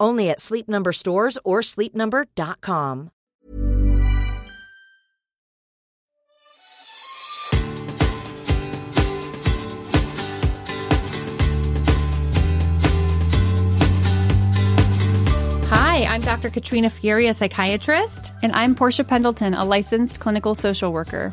Only at Sleep Number stores or sleepnumber.com. Hi, I'm Dr. Katrina Furey, a psychiatrist. And I'm Portia Pendleton, a licensed clinical social worker.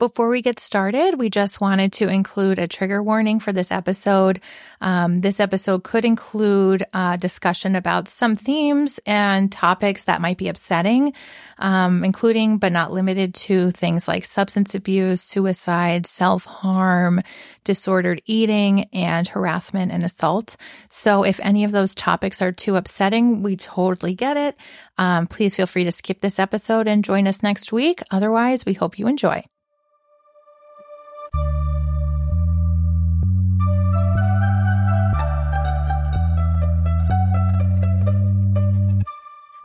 Before we get started, we just wanted to include a trigger warning for this episode. Um, this episode could include uh, discussion about some themes and topics that might be upsetting, um, including but not limited to things like substance abuse, suicide, self harm, disordered eating, and harassment and assault. So, if any of those topics are too upsetting, we totally get it. Um, please feel free to skip this episode and join us next week. Otherwise, we hope you enjoy.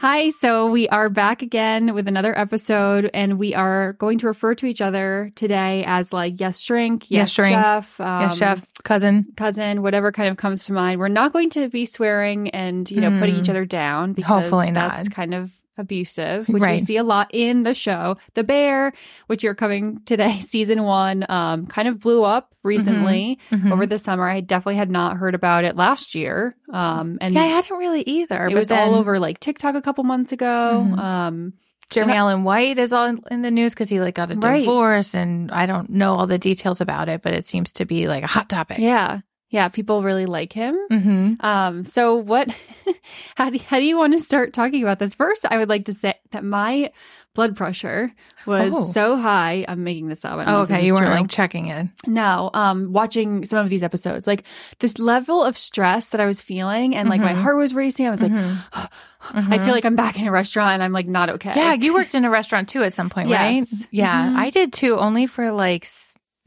Hi, so we are back again with another episode, and we are going to refer to each other today as like yes, shrink, yes, Yes, shrink. chef, um, yes, chef, cousin. cousin, whatever kind of comes to mind. We're not going to be swearing and you know putting each other down because Hmm. Hopefully that's kind of abusive, which we see a lot in the show. The Bear, which you're coming today, season one, um, kind of blew up recently Mhm. over the summer. I definitely had not heard about it last year, um, and Yeah, I hadn't really either. it was all over like TikTok a couple months ago. Mhm. Um, Jeremy Allen White is all in the news because he like got a Right. divorce, and I don't know all the details about it, but it seems to be like a hot topic. yeah, yeah, people really like him. Mm-hmm. Um, so what, how do, how do you want to start talking about this? First, I would like to say that my blood pressure was Oh. so high. I'm making this up. Oh, okay. You weren't true. like checking it. No, um, watching some of these episodes, like this level of stress that I was feeling, and like my Mhm. heart was racing. I was like, I feel like I'm back in a restaurant, and I'm like not okay. Yeah, you worked in a restaurant too at some point, right? Yes. Yeah, Mhm. I did too, only for like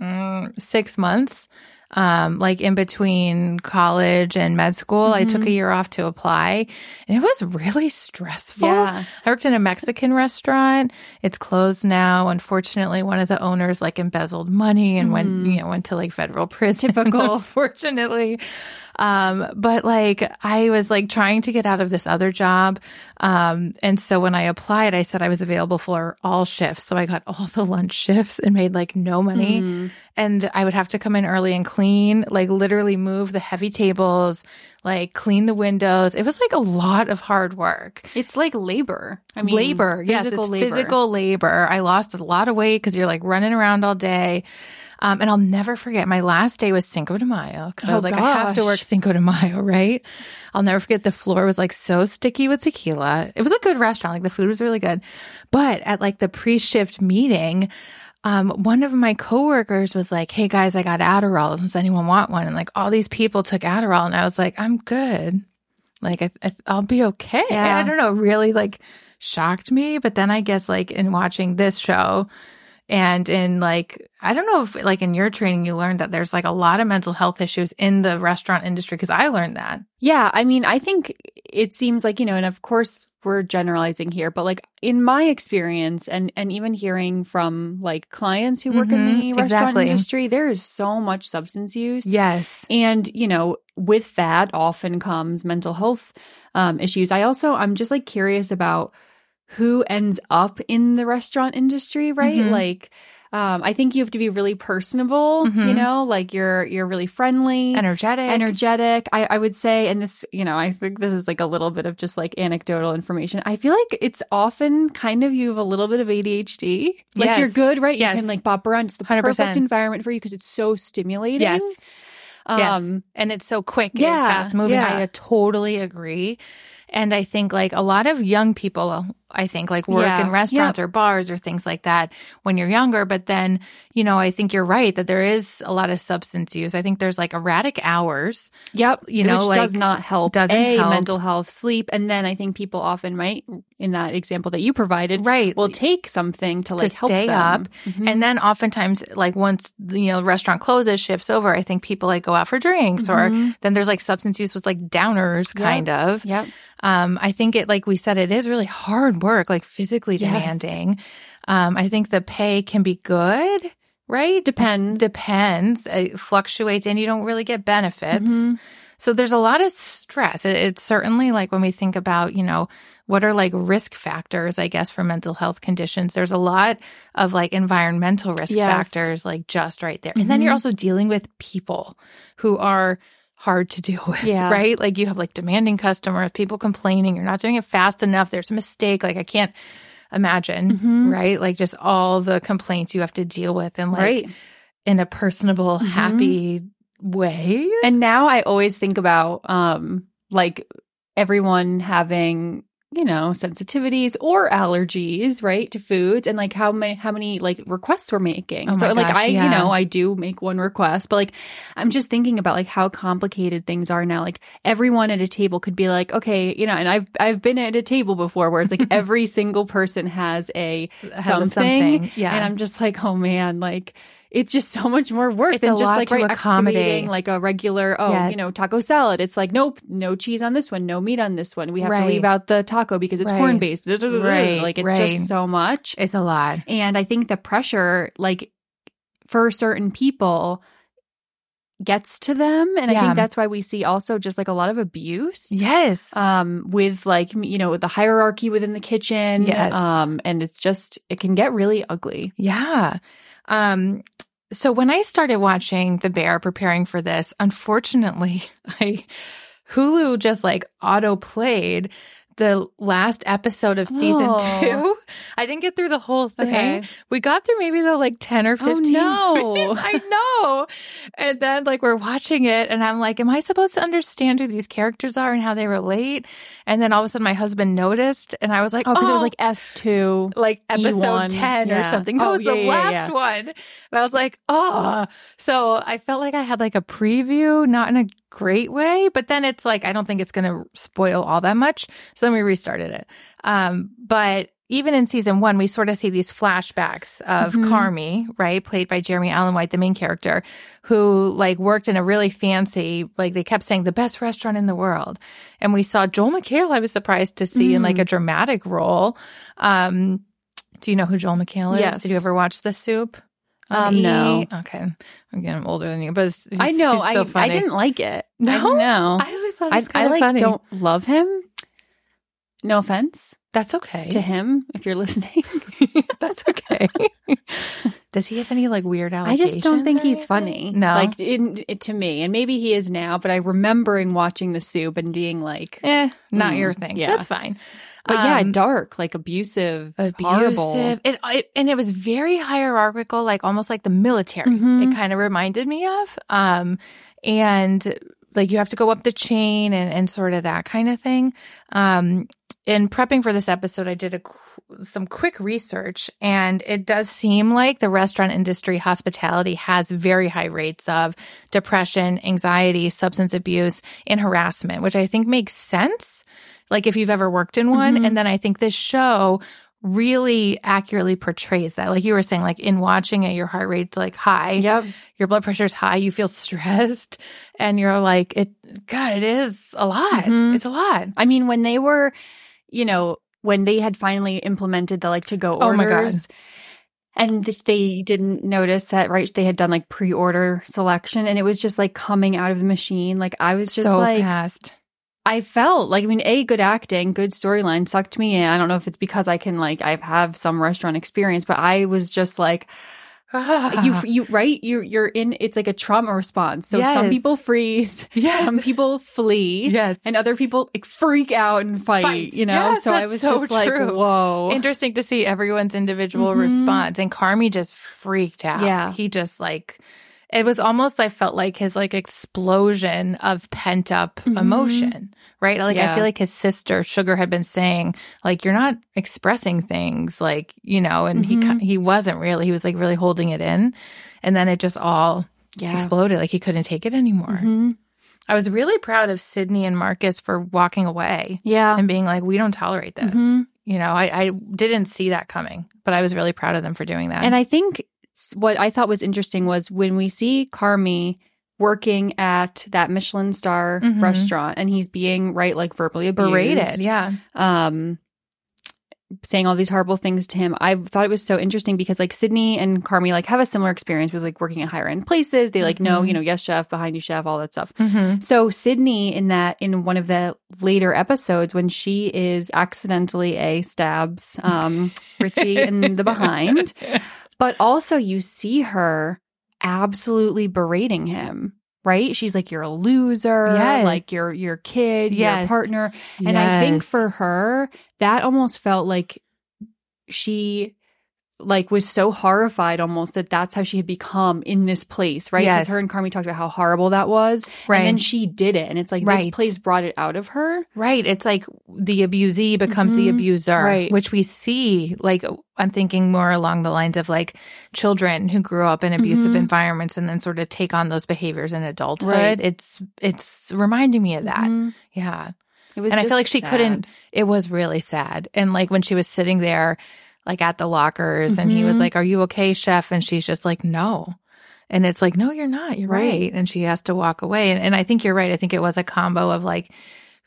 mm, six months. Um, like in between college and med school, I took a year off to apply, and it was really stressful. Yeah. I worked in a Mexican restaurant. It's closed now. Unfortunately, one of the owners like embezzled money and went, you know, went to like federal prison. Typical. Unfortunately. Um, but like I was like trying to get out of this other job. Um, and so when I applied, I said I was available for all shifts. So I got all the lunch shifts and made like no money. And I would have to come in early and clean, like literally move the heavy tables, like clean the windows. It was like a lot of hard work It's like labor. I mean, labor. Yes, physical it's labor. physical labor. I lost a lot of weight because you're like running around all day. Um, and I'll never forget my last day was Cinco de Mayo because I Oh, was like, I have to work Cinco de Mayo, right? I'll never forget the floor was like so sticky with tequila. It was a good restaurant. Like the food was really good. But at like the pre shift meeting, um, one of my coworkers was like, Hey guys, I got Adderall. Does anyone want one? And like all these people took Adderall and I was like, I'm good. Like I, I, I'll be okay. Yeah. I don't know, really like shocked me. But then I guess like in watching this show and in like, I don't know if like in your training, you learned that there's like a lot of mental health issues in the restaurant industry. Cause I learned that. Yeah, I mean, I think it seems like, you know, and of course we're generalizing here, but like in my experience and and even hearing from like clients who work in the restaurant exactly. industry, there is so much substance use. Yes. And, you know, with that often comes mental health um, issues. I also, I'm just like curious about who ends up in the restaurant industry, right? Mhm. Like, um, I think you have to be really personable, you Mhm. know, like you're, you're really friendly Energetic. energetic I, I would say and this you know i think this is like a little bit of just like anecdotal information i feel like it's often kind of you have a little bit of adhd like Yes. you're good right Yes. you can like bop around it's the 100%. perfect environment for you because it's so stimulating Yes. yes. um And it's so quick yeah, and fast moving. yeah. I totally agree. And I think like a lot of young people, I think like work Yeah. in restaurants Yep. or bars or things like that when you're younger. But then, you know, I think you're right that there is a lot of substance use. I think there's like erratic hours. Yep, You know, which does not help. doesn't a help. mental health, sleep, and then I think people often might, in that example that you provided, Right. will take something to like to help stay them. up. Mhm. And then oftentimes, like once you know the restaurant closes, shifts over, I think people like go out for drinks, or Mhm. then there's like substance use with like downers, Yep. kind of. Yep. Um, I think it, like we said, it is really hard work, like physically Yeah. demanding. Um, I think the pay can be good, right? Depend. Depends. It fluctuates and you don't really get benefits. Mhm. So there's a lot of stress. It, it's certainly like when we think about, you know, what are like risk factors, I guess, for mental health conditions, there's a lot of like environmental risk Yes. factors, like just right there. And then you're Mhm. also dealing with people who are hard to deal with, Yeah. right? Like you have like demanding customers, people complaining, you're not doing it fast enough, there's a mistake. Like I can't imagine, Mhm. right? Like just all the complaints you have to deal with and like right. in a personable, Mhm. happy way. And now I always think about um like everyone having you know sensitivities or allergies right to foods and like how many how many like requests we're making Oh so my like i yeah. you know i do make one request but like i'm just thinking about like how complicated things are now like everyone at a table could be like okay you know and i've i've been at a table before where it's like every single person has a Has a something, something, yeah. and i'm just like oh man like it's just so much more work It's than just like right, accommodate. estimating, like a regular oh Yes. you know taco salad it's like nope no cheese on this one no meat on this one we have to leave out the taco because it's Right. corn based Right, like it's right. just so much It's a lot. and i think the pressure like for certain people gets to them and i think that's why we see also just like a lot of abuse Yes. um with like you know the hierarchy within the kitchen Yes. um and it's just it can get really ugly Yeah. Um, so when I started watching The Bear preparing for this, unfortunately, I Hulu just like auto played the last episode of season Oh. two. I didn't get through the whole thing. Okay. We got through maybe the like 10 or 15 no. I know. And then like we're watching it and I'm like, am I supposed to understand who these characters are and how they relate? And then all of a sudden my husband noticed and I was like, Oh, because it was "Oh." like S two. like episode E1, 10 or something. That Oh, was yeah, the yeah, last yeah. one. And I was like, oh. So I felt like I had like a preview, not in a great way, but then it's like, I don't think it's going to spoil all that much. So then we restarted it. Um, but even in season one, we sort of see these flashbacks of Mm-hmm. Carmy, right? Played by Jeremy Allen White, the main character, who like worked in a really fancy, like they kept saying the best restaurant in the world. And we saw Joel McHale, I was surprised to see in like Mm. a dramatic role. Um, do you know who Joel McHale is? Yes. Did you ever watch The Soup? Um, no. E? Okay. Again, I'm getting older than you, but it's- I know. I I didn't like it. No? I know. I always thought it I, kind I of like funny. don't love him. No offense That's okay. to him if you're listening. That's okay. Does he have any like weird allegations? I just don't think he's anything? funny. No. like it, to me, and maybe he is now. But I remembering watching the soup and being like, Eh, not Mm, your thing. yeah. That's fine. but yeah, Um, dark, like abusive, abusive. horrible. It, it, and it was very hierarchical, like almost like the military. Mhm. It kind of reminded me of. Um, and like you have to go up the chain and, and sort of that kind of thing. Um, in prepping for this episode, I did a some quick research, and it does seem like the restaurant industry, hospitality, has very high rates of depression, anxiety, substance abuse, and harassment, which I think makes sense. Like if you've ever worked in one, Mhm. and then I think this show really accurately portrays that. Like you were saying, like in watching it, your heart rate's like high Yep. your blood pressure's high, you feel stressed, and you're like, it, God, it is a lot. Mhm. It's a lot. I mean, when they were, you know, when they had finally implemented the like to go Oh my God. orders. And they didn't notice that, right? They had done like pre order selection and it was just like coming out of the machine. Like I was just so like, fast. I felt like, I mean, A, good acting, good storyline sucked me in. I don't know if it's because I can like, I have some restaurant experience, but I was just like, you, you, right? You, you're in, it's like a trauma response. So some people freeze, Yes. some people flee, Yes. and other people like freak out and fight, Fight. you know? Yes, so I was so just like, whoa. Interesting to see everyone's individual Mhm. response. And Carmy just freaked out. Yeah. He just like, it was almost, I felt like his like explosion of pent up Mhm. emotion, right? Like, I feel like his sister, Sugar, had been saying, like, you're not expressing things, like, you know, and he, Mhm. ki- he wasn't really, he was like really holding it in. And then it just all yeah. exploded. Like, he couldn't take it anymore. Mhm. I was really proud of Sydney and Marcus for walking away Yeah. and being like, we don't tolerate this. Mhm. You know, I, I didn't see that coming, but I was really proud of them for doing that. And I think what I thought was interesting was when we see Carmy working at that Michelin star Mhm. restaurant and he's being right like verbally abused, berated, yeah. um saying all these horrible things to him. I thought it was so interesting because like Sydney and Carmy like have a similar experience with like working at higher end places. They like know, Mhm. you know, yes chef, behind you chef, all that stuff. Mm-hmm. So Sydney in that in one of the later episodes when she is accidentally a stabs um Richie in the behind, but also you see her absolutely berating him. Right? She's like, you're a loser, Yes. like your your kid, your partner. And I think for her, that almost felt like she like was so horrified almost that that's how she had become in this place, right? Because Yes. her and Carmy talked about how horrible that was. Right. And then she did it. And it's like this place brought it out of her. Right. It's like the abusee becomes the Mhm. abuser, Right. which we see. Like, I'm thinking more along the lines of like children who grew up in abusive Mhm. environments and then sort of take on those behaviors in adulthood. Right. It's, it's reminding me of that. Mhm. Yeah. It was and I feel like she sad. couldn't, it was really sad. And like when she was sitting there, like at the lockers, and he was Mhm. like, Are you okay, chef? And she's just like, No. And it's like, No, you're not. You're right. Right. And she has to walk away. And, and I think you're right. I think it was a combo of like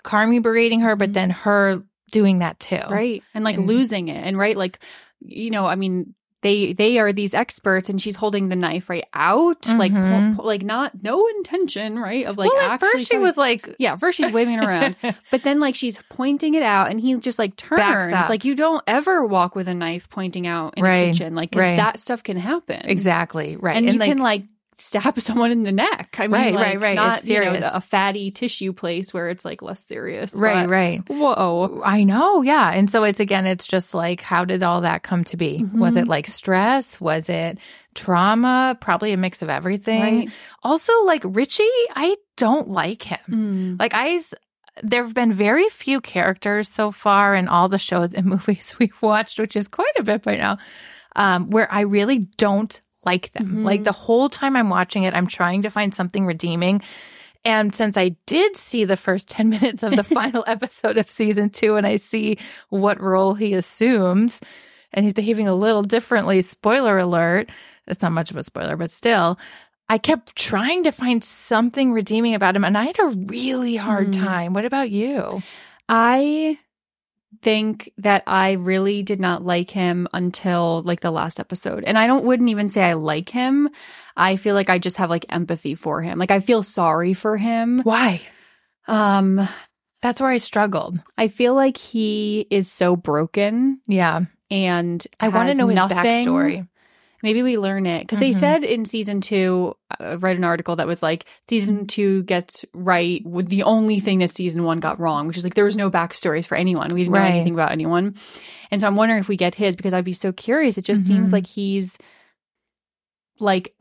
Carmy berating her, but then her doing that too. Mm-hmm. Right. And like And- losing it. And right, like, you know, I mean, they they are these experts and she's holding the knife right out. Like Mhm. po- po- like not no intention, right? Of like well, at first she was like, Yeah, first she's waving around, but then like she's pointing it out, and he just like turns. Like you don't ever walk with a knife pointing out in Right, a kitchen, like 'cause right. that stuff can happen. Exactly. Right. and, you like, can like stab someone in the neck. I mean, Right, like, right, right. Not It's you know a fatty tissue place where it's like less serious. Right, right. Whoa. I know, yeah. And so it's again, it's just like, how did all that come to be? Was it like stress? Was it trauma? Probably a mix of everything. Right. Also, like Richie, I don't like him. Mm. Like I, there have been very few characters so far in all the shows and movies we've watched, which is quite a bit by now, um, where I really don't like them. Like the whole time I'm watching it, I'm trying to find something redeeming. And since I did see the first 10 minutes of the final episode of season two and I see what role he assumes, and he's behaving a little differently, spoiler alert, it's not much of a spoiler, but still, I kept trying to find something redeeming about him and I had a really hard Mm. time. What about you? I think that I really did not like him until like the last episode. And I don't wouldn't even say I like him. I feel like I just have like empathy for him. Like I feel sorry for him. Why? Um That's where I struggled. I feel like he is so broken Yeah. and I want to know his nothing. backstory. Maybe we learn it because they Mhm. said in season two, I read an article that was like season two gets right with the only thing that season one got wrong, which is like there was no backstories for anyone. We didn't know anything about anyone. And so I'm wondering if we get his because I'd be so curious. It just seems Mhm. like he's like,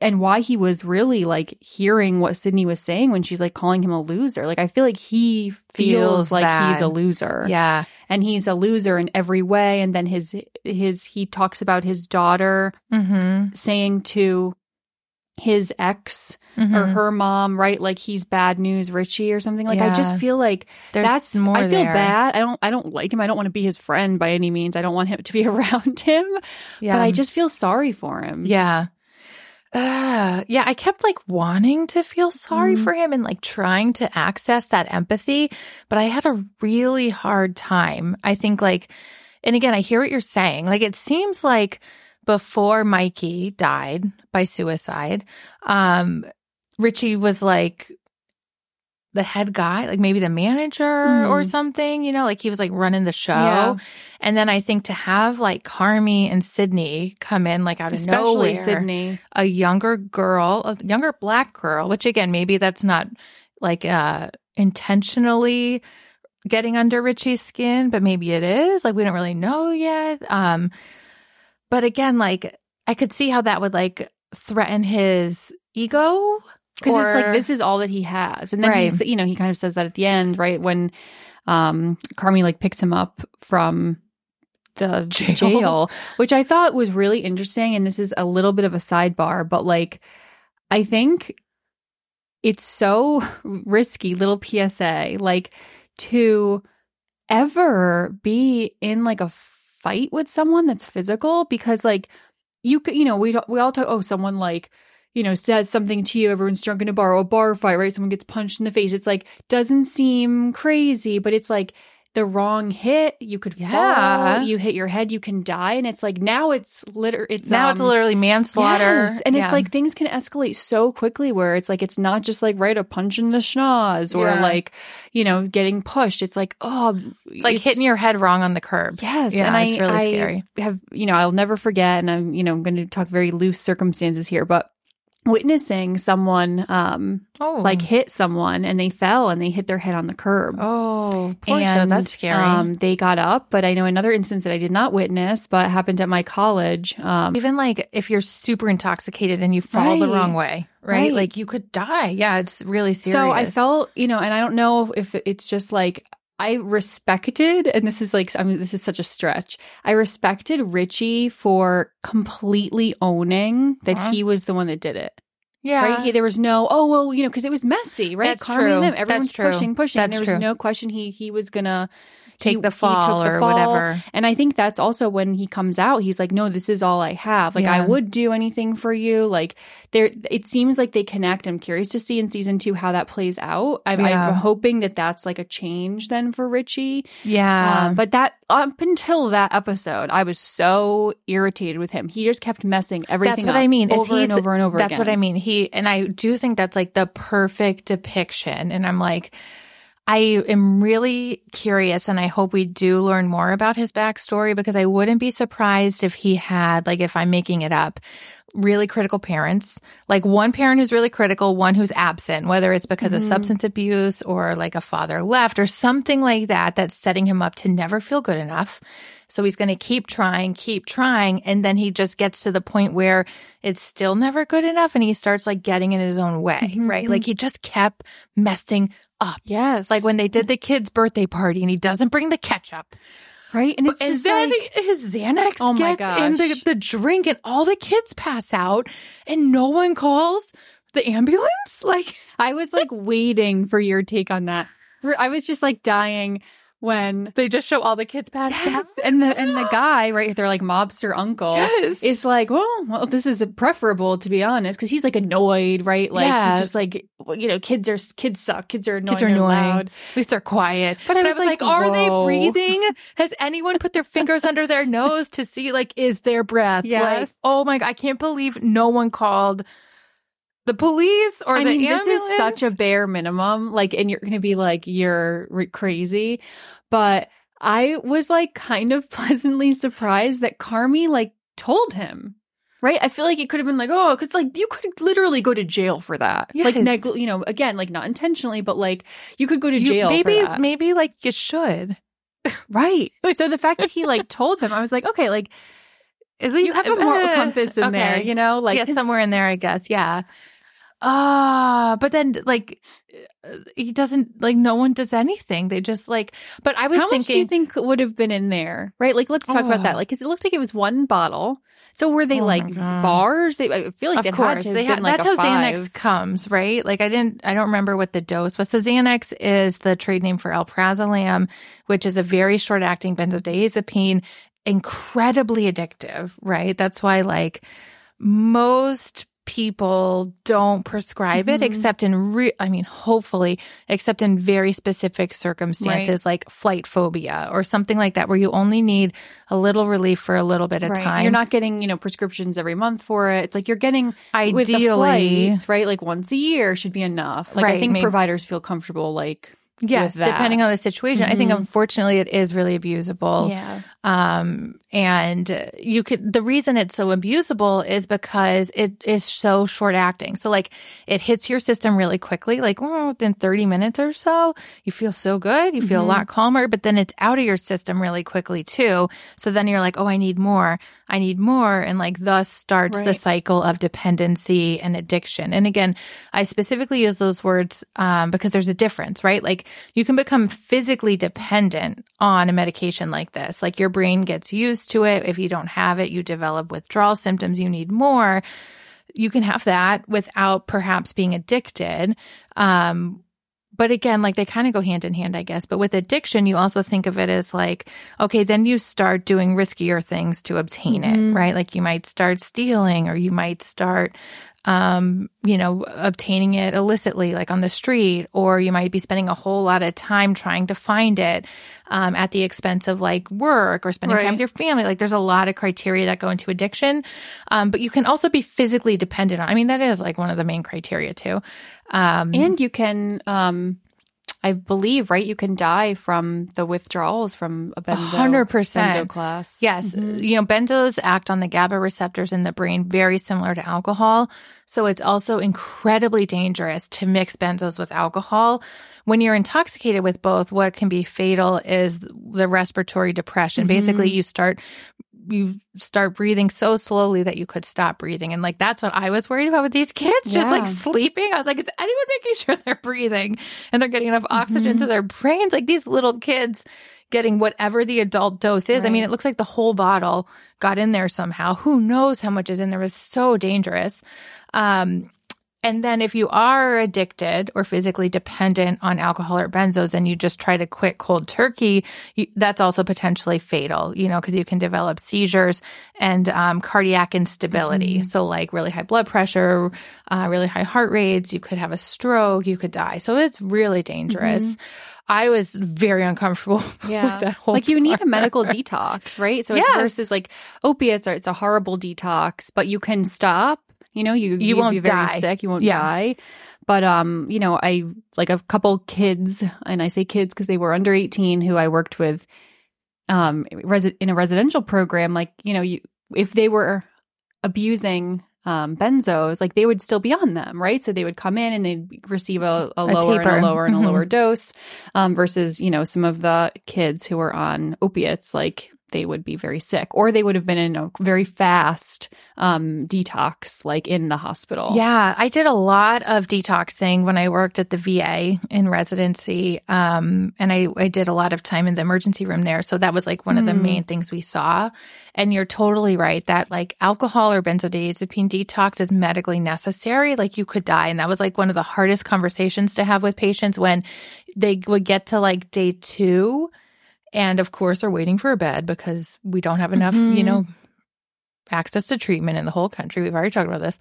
and why he was really like hearing what Sydney was saying when she's like calling him a loser. Like, I feel like he feels, Feels like he's a loser Yeah. and he's a loser in every way. And then his, his, he talks about his daughter Mm-hmm. saying to his ex or her mom, right? Like he's bad news Richie or something. Like I just feel like There's that's more I feel there. bad. I don't I don't like him. I don't want to be his friend by any means. I don't want him to be around him. Yeah. But I just feel sorry for him. Yeah. Uh, yeah, I kept like wanting to feel sorry Mm-hmm. for him and like trying to access that empathy, but I had a really hard time. I think like, and again, I hear what you're saying. Like, it seems like before Mikey died by suicide, um, Richie was like the head guy, like maybe the manager or Mm. something, you know, like he was like running the show. Yeah. And then I think to have like Carmy and Sydney come in like out of Especially nowhere, Sydney. a younger girl, a younger black girl, which again, maybe that's not like uh intentionally getting under Richie's skin, but maybe it is. Like we don't really know yet. Um but again, like I could see how that would like threaten his ego. Because it's like this is all that he has. And then Right. he's you know, he kind of says that at the end, right? When um Carmy like picks him up from the Jail. jail. which I thought was really interesting. And this is a little bit of a sidebar, but like I think it's so risky, little PSA, like to ever be in like a fight with someone that's physical because like you could, you know, we we all talk. Oh, someone like you know says something to you. Everyone's drunk in a bar, or a bar fight, right? Someone gets punched in the face. It's like doesn't seem crazy, but it's like the wrong hit. You could Yeah. fall. You hit your head. You can die. And it's like now it's liter. It's now it's um, literally manslaughter. Yes. And Yeah. it's like things can escalate so quickly where it's like it's not just like right a punch in the schnoz or Yeah. like, you know, getting pushed. It's like, oh it's like hitting your head wrong on the curb. Yes, Yeah, and I, it's really I scary. Have you know? I'll never forget, and I'm you know I'm going to talk very loose circumstances here, but witnessing someone um Oh, like hit someone and they fell and they hit their head on the curb. oh, Portia, and that's scary. Um, they got up, but I know another instance that I did not witness, but happened at my college. Um, Even like if you're super intoxicated and you fall the wrong way, right? Right. Like you could die. Yeah, it's really serious. So I felt, you know, and I don't know if it's just like I respected, and this is like, I mean, this is such a stretch. I respected Richie for completely owning that Uh-huh. he was the one that did it. yeah. Right? He, there was no, oh well, you know, because it was messy, right? That's Carmen and true. them, everyone's That's pushing, pushing. and there was true. no question he he was gonna Take he- the he fall or whatever. And I think that's also when he comes out, he's like, no, this is all I have. Like, I would do anything for you. Like, there, it seems like they connect. I'm curious to see in season two how that plays out. I'm, Yeah. I'm hoping that that's like a change then for Richie. yeah. Um, but that up until that episode, I was so irritated with him. He just kept messing everything. that's what I mean. over and over and over. That's again. what I mean. He and I do think that's like the perfect depiction. And I'm like, I am really curious and I hope we do learn more about his backstory because I wouldn't be surprised if he had, like, if I'm making it up, really critical parents, like one parent who's really critical, one who's absent, whether it's because of mm-hmm. substance abuse or like a father left or something like that, that's setting him up to never feel good enough. So he's going to keep trying, keep trying. And then he just gets to the point where it's still never good enough. And he starts like getting in his own way, mm-hmm, right? Like mm-hmm. he just kept messing up. Yes. Like when they did the kid's birthday party and he doesn't bring the ketchup. right? And it's and just then like, his Xanax Oh my gets in the, the drink and all the kids pass out and no one calls the ambulance. Like, I was like waiting for your take on that. I was just like dying when they just show all the kids pass out. Yes. And the and the guy, right, they're like mobster uncle Yes. is like, well, well, this is preferable to be honest, because he's like annoyed, right? Like Yeah. he's just like, well, you know, kids are kids suck, kids are annoying, Kids are annoying. loud. At least they're quiet. But I was like, are they breathing? Has anyone put their fingers under their nose to see, like, is their breath? Yes. Like, oh my God, I can't believe no one called the police or I the mean, ambulance. this is such a bare minimum. Like, and you're going to be like, you're r- crazy. But I was like kind of pleasantly surprised that Carmy like told him. Right? I feel like it could have been like, oh, because like you could literally go to jail for that. Like, neg- you know, again, like not intentionally, but like you could go to You- jail maybe, for that. maybe like you should. right. So the fact that he like told them, I was like, okay, like At least you have a moral uh, compass in there, you know? Like, yeah, somewhere in there, I guess. Yeah. Ah, but then like uh, he doesn't like no one does anything. They just like. But I was How thinking, much do you think would have been in there? Right? Like, let's talk about Oh. that. Like, because it looked like it was one bottle. So were they Oh like bars? They, I feel like of had course, they been ha- like that's how five. Xanax comes, right? Like I didn't, I don't remember what the dose was. So Xanax is the trade name for alprazolam, which is a very short acting benzodiazepine, incredibly addictive, right? That's why like most people don't prescribe Mhm. it except in re- I mean hopefully except in very specific circumstances like flight phobia or something like that where you only need a little relief for a little bit of Right. time. You're not getting, you know, prescriptions every month for it. It's like you're getting Ideally. flights, right? Like once a year should be enough. Like I think maybe- providers feel comfortable like Yes, depending on the situation. I think Mhm. unfortunately it is really abusable. Yeah. Um, and you could, the reason it's so abusable is because it is so short acting. So like it hits your system really quickly, like oh, within 30 minutes or so, you feel so good. You feel a lot calmer, but then it's out of your system really quickly too. So then you're like, oh, I need more. I need more. And like thus starts the cycle of dependency and addiction. And again, I specifically use those words um, because there's a difference, right? Like you can become physically dependent on a medication like this. Like your brain gets used to it. If you don't have it, you develop withdrawal symptoms. You need more. You can have that without perhaps being addicted. Um, but again, like they kind of go hand in hand, I guess. But with addiction, you also think of it as like, okay, then you start doing riskier things to obtain Mhm. it, right? Like you might start stealing or you might start, um, you know, obtaining it illicitly, like on the street, or you might be spending a whole lot of time trying to find it um, at the expense of like work or spending time with your family. Like there's a lot of criteria that go into addiction. Um, but you can also be physically dependent on, I mean, that is like one of the main criteria too. Um, And you can um I believe, right? You can die from the withdrawals from a benzo, hundred percent. benzo class. Yes. Mm-hmm. You know, benzos act on the GABA receptors in the brain very similar to alcohol. So it's also incredibly dangerous to mix benzos with alcohol. When you're intoxicated with both, what can be fatal is the respiratory depression. Mm-hmm. Basically, you start you start breathing so slowly that you could stop breathing. And like that's what I was worried about with these kids, just like sleeping. I was like, is anyone making sure they're breathing and they're getting enough oxygen to their brains? Like these little kids getting whatever the adult dose is. I mean, it looks like the whole bottle got in there somehow. Who knows how much is in there? It was so dangerous. Um, and then if you are addicted or physically dependent on alcohol or benzos and you just try to quit cold turkey, you, that's also potentially fatal, you know, because you can develop seizures and um, cardiac instability. So, like really high blood pressure, uh, really high heart rates, you could have a stroke, you could die. So, it's really dangerous. I was very uncomfortable Yeah. with that whole like you need a medical detox, right? So it's Yes. versus like opiates are it's a horrible detox, but you can stop. You know, you You won't be very die. sick, you won't Yeah. die. but um, you know, I like a couple kids, and I say kids because they were under 18 who I worked with um resi- in a residential program like, you know, you if they were abusing um, benzos, like they would still be on them, right? So they would come in and they'd receive a, a, A lower and a lower and Mhm. a lower dose, um, versus you know some of the kids who were on opiates, like they would be very sick, or they would have been in a very fast um, detox, like in the hospital. Yeah, I did a lot of detoxing when I worked at the VA in residency. Um, and I, I did a lot of time in the emergency room there. So that was like one of the Mm. main things we saw. And you're totally right that like alcohol or benzodiazepine detox is medically necessary. Like you could die. And that was like one of the hardest conversations to have with patients when they would get to like day two and of course are waiting for a bed because we don't have enough, you Mhm. know, access to treatment in the whole country. We've already talked about this.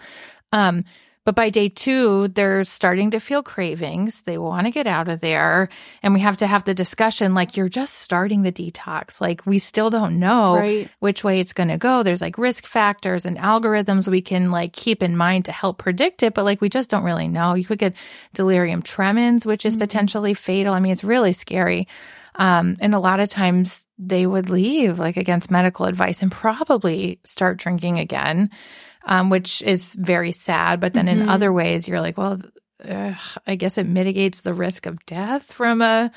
Um, but by day two, they're starting to feel cravings. They want to get out of there. And we have to have the discussion like, you're just starting the detox. Like, we still don't know Right. which way it's going to go. There's like risk factors and algorithms we can like keep in mind to help predict it, but like we just don't really know. You could get delirium tremens, which is potentially fatal. I mean, it's really scary. Um, and a lot of times they would leave like against medical advice and probably start drinking again, um, which is very sad. But then in Mhm. other ways, you're like, well, I guess it mitigates the risk of death from a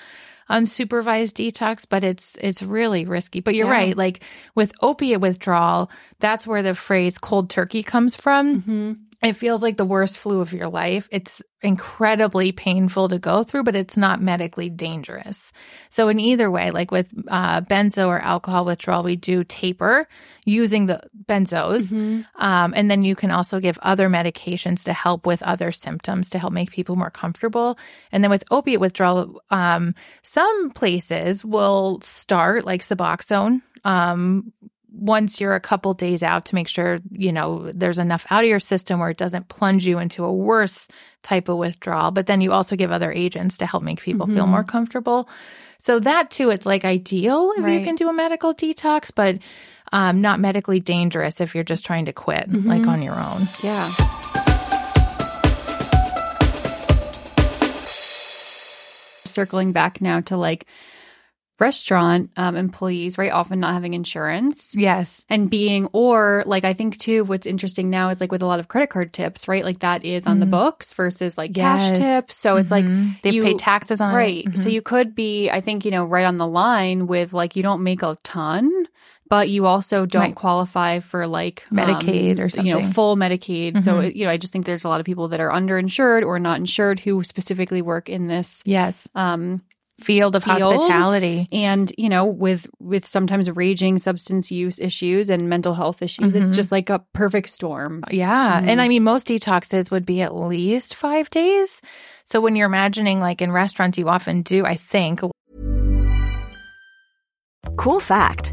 unsupervised detox, but it's it's really risky. But you're Yeah. right, like with opiate withdrawal, that's where the phrase cold turkey comes from. Mhm. It feels like the worst flu of your life. It's incredibly painful to go through, but it's not medically dangerous. So, in either way, like with uh, benzo or alcohol withdrawal, we do taper using the benzos. Mhm. Um, and then you can also give other medications to help with other symptoms to help make people more comfortable. And then with opiate withdrawal, um, some places will start like Suboxone. Um, once you're a couple days out to make sure you know there's enough out of your system where it doesn't plunge you into a worse type of withdrawal. But then you also give other agents to help make people feel Mhm. more comfortable. So that too it's like ideal if you can do a medical detox but um, not medically dangerous if you're just trying to quit like on your own. Yeah. Circling back now to like restaurant um, employees, right? Often not having insurance. yes And being, or like, I think too, what's interesting now is like with a lot of credit card tips, right? Like that is on the books versus like cash tips. So it's like Mhm. they've you- paid taxes on right. it So Mhm. you could be, I think, you know, right on the line with like you don't make a ton, but you also don't Right. qualify for like um, Medicaid or you know, full Medicaid. So Mhm. you know, I just think there's a lot of people that are underinsured or not insured who specifically work in this. yes Um, field of Field? hospitality and you know with with sometimes raging substance use issues and mental health issues Mhm. it's just like a perfect storm Yeah. And Mhm. I mean, most detoxes would be at least five days. So when you're imagining, like in restaurants, you often do, I think, Cool fact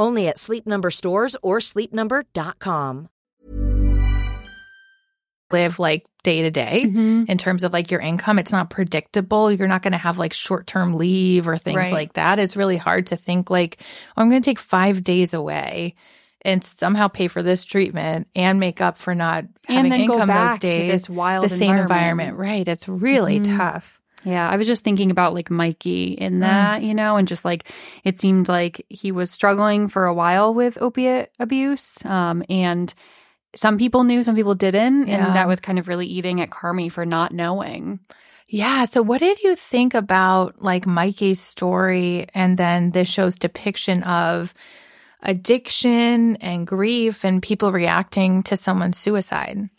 Only at Sleep Number stores or sleepnumber.com. live like day to day Mm-hmm. in terms of like your income. It's not predictable. You're not going to have like short term leave or things Right. like that. It's really hard to think like, oh, I'm going to take five days away and somehow pay for this treatment and make up for not having and then income go back those days. to this wild the same environment. environment. Right. It's really Mhm. tough. Yeah i was just thinking about like mikey in Mm. that you know and just like it seemed like he was struggling for a while with opiate abuse um and some people knew some people didn't Yeah. and that was kind of really eating at carmy for not knowing Yeah. So, what did you think about like Mikey's story and then this show's depiction of addiction and grief and people reacting to someone's suicide?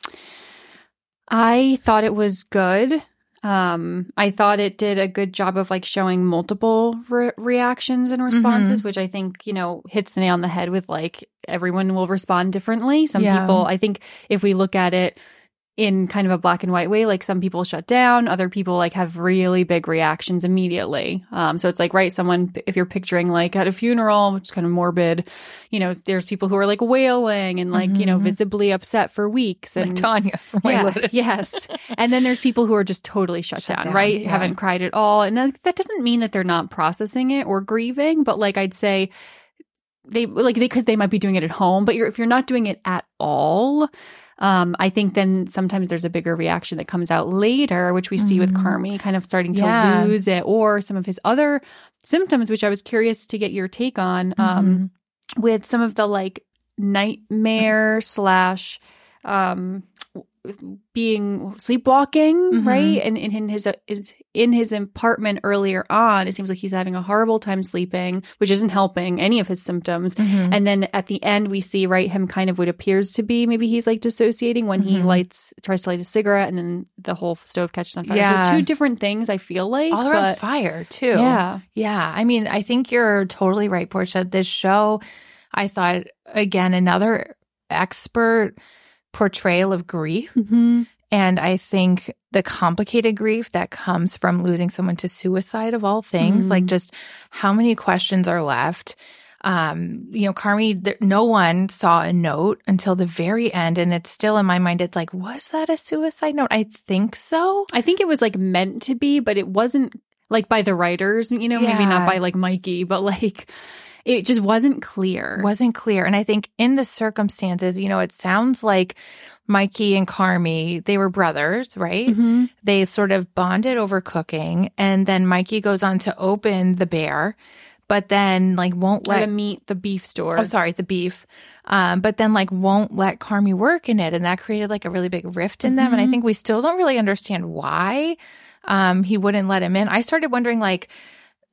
I thought it was good. Um, I thought it did a good job of like showing multiple re- reactions and responses, Mm-hmm. which I think, you know, hits the nail on the head with like everyone will respond differently. Some Yeah. people, I think if we look at it in kind of a black and white way, like some people shut down, other people like have really big reactions immediately. Um, so it's like, right, someone, if you're picturing like at a funeral, which is kind of morbid, you know, there's people who are like wailing and like, you know, visibly upset for weeks. And Like Tanya yeah, yes. And then there's people who are just totally shut, Shut down, down, right? yeah. Haven't cried at all. And that, that doesn't mean that they're not processing it or grieving, but like I'd say they like they because they might be doing it at home, but you're if you're not doing it at all, um, I think then sometimes there's a bigger reaction that comes out later, which we see with Carmy kind of starting to Mm-hmm. Yeah. lose it, or some of his other symptoms, which I was curious to get your take on. Um, Mm-hmm. with some of the like nightmare slash um being sleepwalking Mhm. right and in, in his is in his apartment earlier on it seems like he's having a horrible time sleeping which isn't helping any of his symptoms Mhm. and then at the end we see right him kind of what appears to be maybe he's like dissociating when he Mhm. lights tries to light a cigarette and then the whole stove catches on fire Yeah. so two different things i feel like All around but fire, too. yeah Yeah. I mean, I think you're totally right, Portia. This show, I thought, again, another expert portrayal of grief. mm-hmm. And I think the complicated grief that comes from losing someone to suicide, of all things, Mhm. like just how many questions are left. Um, you know, Carmy, there, no one saw a note until the very end. And it's still in my mind, it's like, was that a suicide note? I think so. I think it was like meant to be, but it wasn't like by the writers, you know, maybe not by like Mikey, but like it just wasn't clear. wasn't clear. And I think in the circumstances, you know, it sounds like Mikey and Carmy, they were brothers, right? Mhm. They sort of bonded over cooking. And then Mikey goes on to open the bear, but then like won't let the meat, the beef store. Oh, sorry, the beef. Um, but then like won't let Carmy work in it. And that created like a really big rift in them. And I think we still don't really understand why um, he wouldn't let him in. I started wondering like,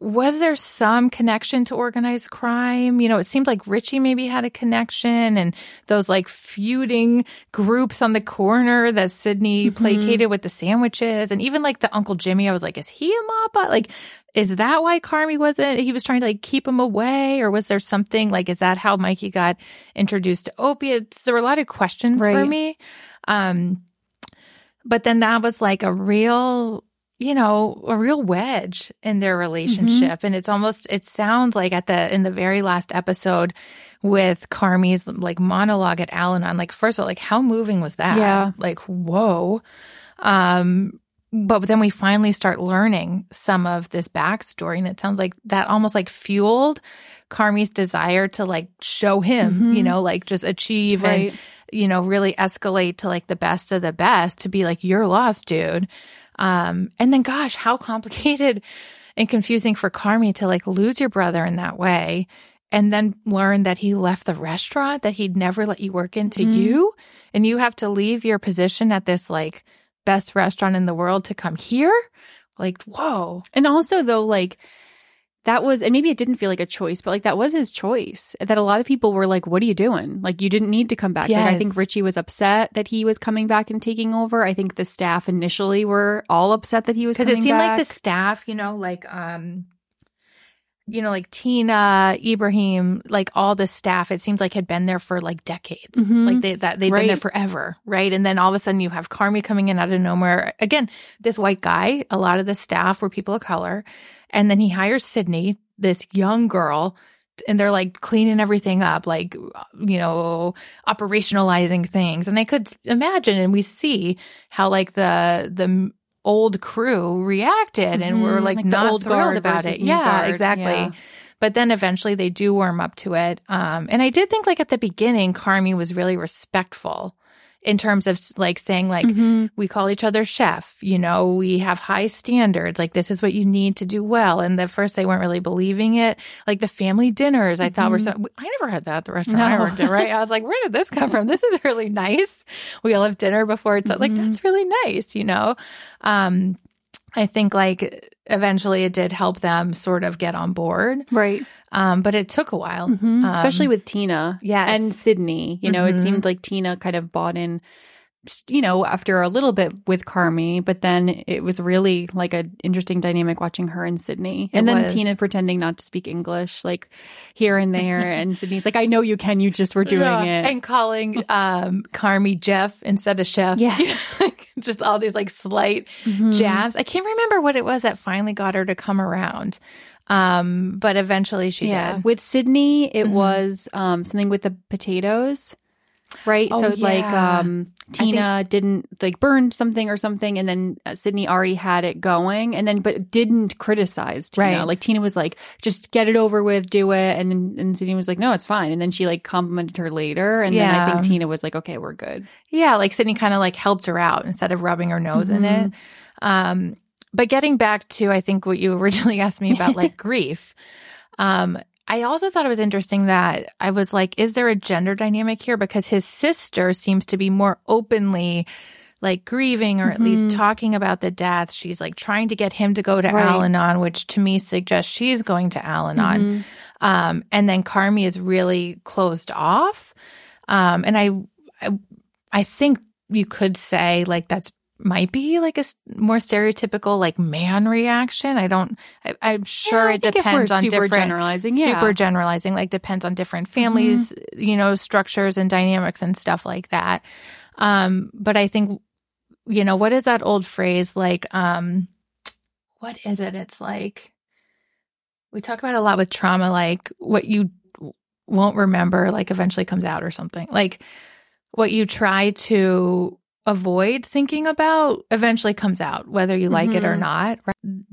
was there some connection to organized crime? You know, it seemed like Richie maybe had a connection and those like feuding groups on the corner that Sydney placated with the sandwiches. And even like the Uncle Jimmy, I was like, is he a mob? Like, is that why Carmy wasn't, he was trying to like keep him away? Or was there something like, is that how Mikey got introduced to opiates? There were a lot of questions for me. Um, but then that was like a real you know a real wedge in their relationship and it's almost it sounds like at the in the very last episode with carmy's like monologue at al-anon like first of all like how moving was that Yeah. like whoa um but then we finally start learning some of this backstory and it sounds like that almost like fueled carmy's desire to like show him you Mhm. know like just achieve and you know, really escalate to like the best of the best to be like, you're lost, dude. Um, and then gosh, how complicated and confusing for Carmy to like lose your brother in that way and then learn that he left the restaurant, that he'd never let you work into Mhm. you. And you have to leave your position at this like best restaurant in the world to come here. Like, whoa. And also though, like that was, and maybe it didn't feel like a choice, but like that was his choice. That a lot of people were like, "What are you doing? Like you didn't need to come back." Like I think Richie was upset that he was coming back and taking over. I think the staff initially were all upset that he was because it seemed back. like the staff you know like um you know like tina Ebraheim like all the staff it seems like had been there for like decades. Mhm. like they that they've been there forever right? And then all of a sudden you have carmy coming in out of nowhere. Again this white guy a lot of the staff were people of color. And then he hires sydney this young girl and they're like cleaning everything up, like, you know, operationalizing things. And I could imagine and we see how like the, the old crew reacted and were Mhm. like, Like not old thrilled about it. Yeah, guard. exactly. Yeah. But then eventually they do warm up to it. Um, and I did think like at the beginning, Carmy was really respectful in terms of like saying like, Mhm. we call each other chef, you know, we have high standards. Like this is what you need to do well. And at first they weren't really believing it. Like the family dinners I thought were so, I never had that at the restaurant I worked at, right? I was like, where did this come from? This is really nice. We all have dinner before it's like, Mhm. that's really nice, you know? Um, I think like eventually it did help them sort of get on board. Right. Um, but it took a while. Mhm. Um, Especially with Tina. yes. And Sydney. You know, Mhm. it seemed like Tina kind of bought in, you know, after a little bit with Carmy, but then it was really like an interesting dynamic watching her and Sydney. It and then was. Tina pretending not to speak English, like here and there. and Sydney's like, I know you can, you just were doing it. And calling um Carmy Jeff instead of Chef. Yes. Just all these like slight Mhm. jabs. I can't remember what it was that finally got her to come around. Um, but eventually she yeah. did. With Sydney, it Mhm. was um, something with the potatoes, right? Oh, so like um, Tina didn't like burned something or something, and then uh, Sydney already had it going, and then but didn't criticize Tina. Right. Like Tina was like, just get it over with, do it, and then and Sydney was like, no, it's fine, and then she like complimented her later, and then I think Tina was like, okay, we're good. Yeah, like Sydney kind of like helped her out instead of rubbing her nose in it. Um, but getting back to I think what you originally asked me about like grief. Um, I also thought it was interesting that I was like, is there a gender dynamic here? Because his sister seems to be more openly like grieving or at least talking about the death. She's like trying to get him to go to Right. Al Anon, which to me suggests she's going to Al Anon. Um, and then Carmy is really closed off. Um, and I, I, I think you could say like that's might be like a more stereotypical like man reaction. I don't. I, I'm sure Yeah, it think if we're depends on super different generalizing, yeah. Mm-hmm. super generalizing. Like depends on different families, you know, structures and dynamics and stuff like that. Um, but I think you know what is that old phrase like? Um, what is it? It's like we talk about a lot with trauma, like what you won't remember, like eventually comes out or something. Like what you try to avoid thinking about eventually comes out, whether you like it or Mhm. not.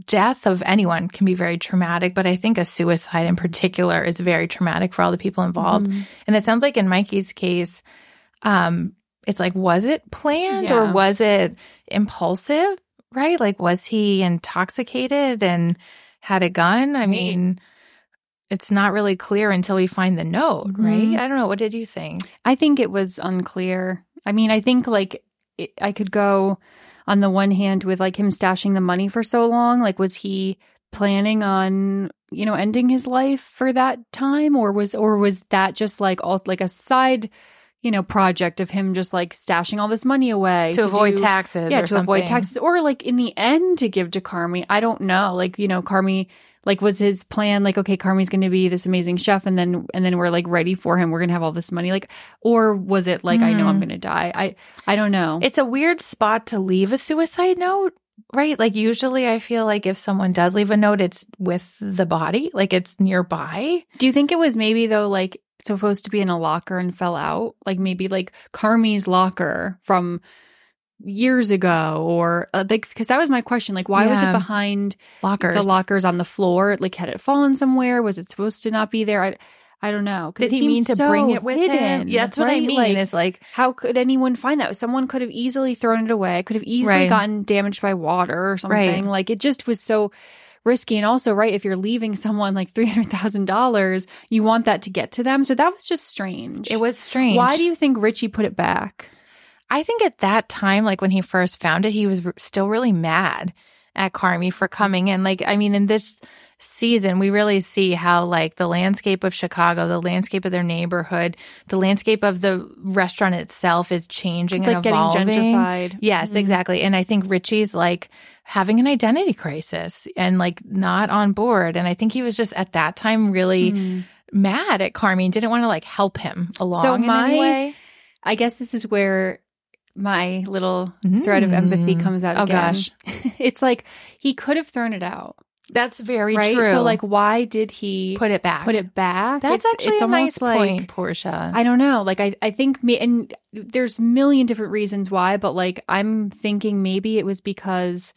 Death of anyone can be very traumatic, but I think a suicide in particular is very traumatic for all the people involved. Mm-hmm. And it sounds like in Mikey's case, um, it's like, was it planned or was it impulsive? Right? Like, was he intoxicated and had a gun? I mean, it's not really clear until we find the note, right? I don't know. What did you think? I think it was unclear. I mean, I think like it, I could go on the one hand with like him stashing the money for so long. Like, was he planning on you know ending his life for that time, or was or was that just like all like a side you know project of him just like stashing all this money away To avoid do- taxes Yeah, or to avoid taxes, or like in the end to give to Carmy. I don't know. Like you know, Carmy. Like was his plan like okay Carmy's going to be this amazing chef and then and then we're like ready for him we're going to have all this money like or was it like I know I'm Hmm. going to die I I don't know It's a weird spot to leave a suicide note, right? Like, usually I feel like if someone does leave a note, it's with the body, like it's nearby. Do you think it was maybe though like supposed to be in a locker and fell out like maybe like Carmy's locker from years ago or uh, like because that was my question like why was it behind Lockers. the lockers on the floor like had it fallen somewhere was it supposed to not be there I I don't know. Did he mean to bring it with hidden, him? Yeah, that's what I mean. Like, is like, How could anyone find that? Someone could have easily thrown it away. Could have easily Right. gotten damaged by water or something. Right. Like it just was so risky. And also, right, if you're leaving someone like three hundred thousand dollars, you want that to get to them. So that was just strange. it was strange. Why do you think Richie put it back? I think at that time, like when he first found it, he was still really mad at Carmy for coming in. Like, I mean, in this season, we really see how like the landscape of Chicago, the landscape of their neighborhood, the landscape of the restaurant itself is changing It's and like getting evolving. gentrified. Yes, Mhm. exactly. And I think Richie's like having an identity crisis and like not on board. And I think he was just at that time really Mm. mad at Carmy and didn't want to like help him along So in my- any way. I guess this is where my little thread of empathy Mm. comes out Oh, again. gosh. it's like he could have thrown it out, That's very right? true. So like, why did he put it back. put it back? That's It's- actually it's a almost nice like point, Portia. I don't know. Like I, I think me and there's a million different reasons why, but like I'm thinking maybe it was because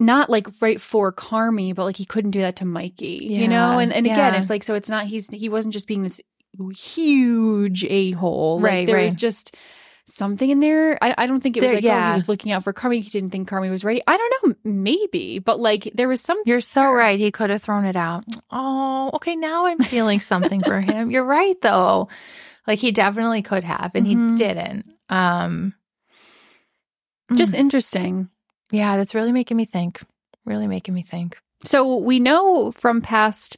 not like right for Carmy, but like he couldn't do that to Mikey. You know? Yeah, And and again, yeah. it's like so it's not he's he wasn't just being this huge a hole. Like Right, there was just something in there. I, I don't think it was There- like, oh, yeah. he was looking out for Carmy. He didn't think Carmy was ready. I don't know, maybe, but like there was some You're so right. He could have thrown it out. Oh, okay. Now I'm feeling something for him. You're right, though. Like he definitely could have, and Mhm. he didn't. Um, just mm. interesting. Yeah, that's really making me think. Really making me think. So we know from past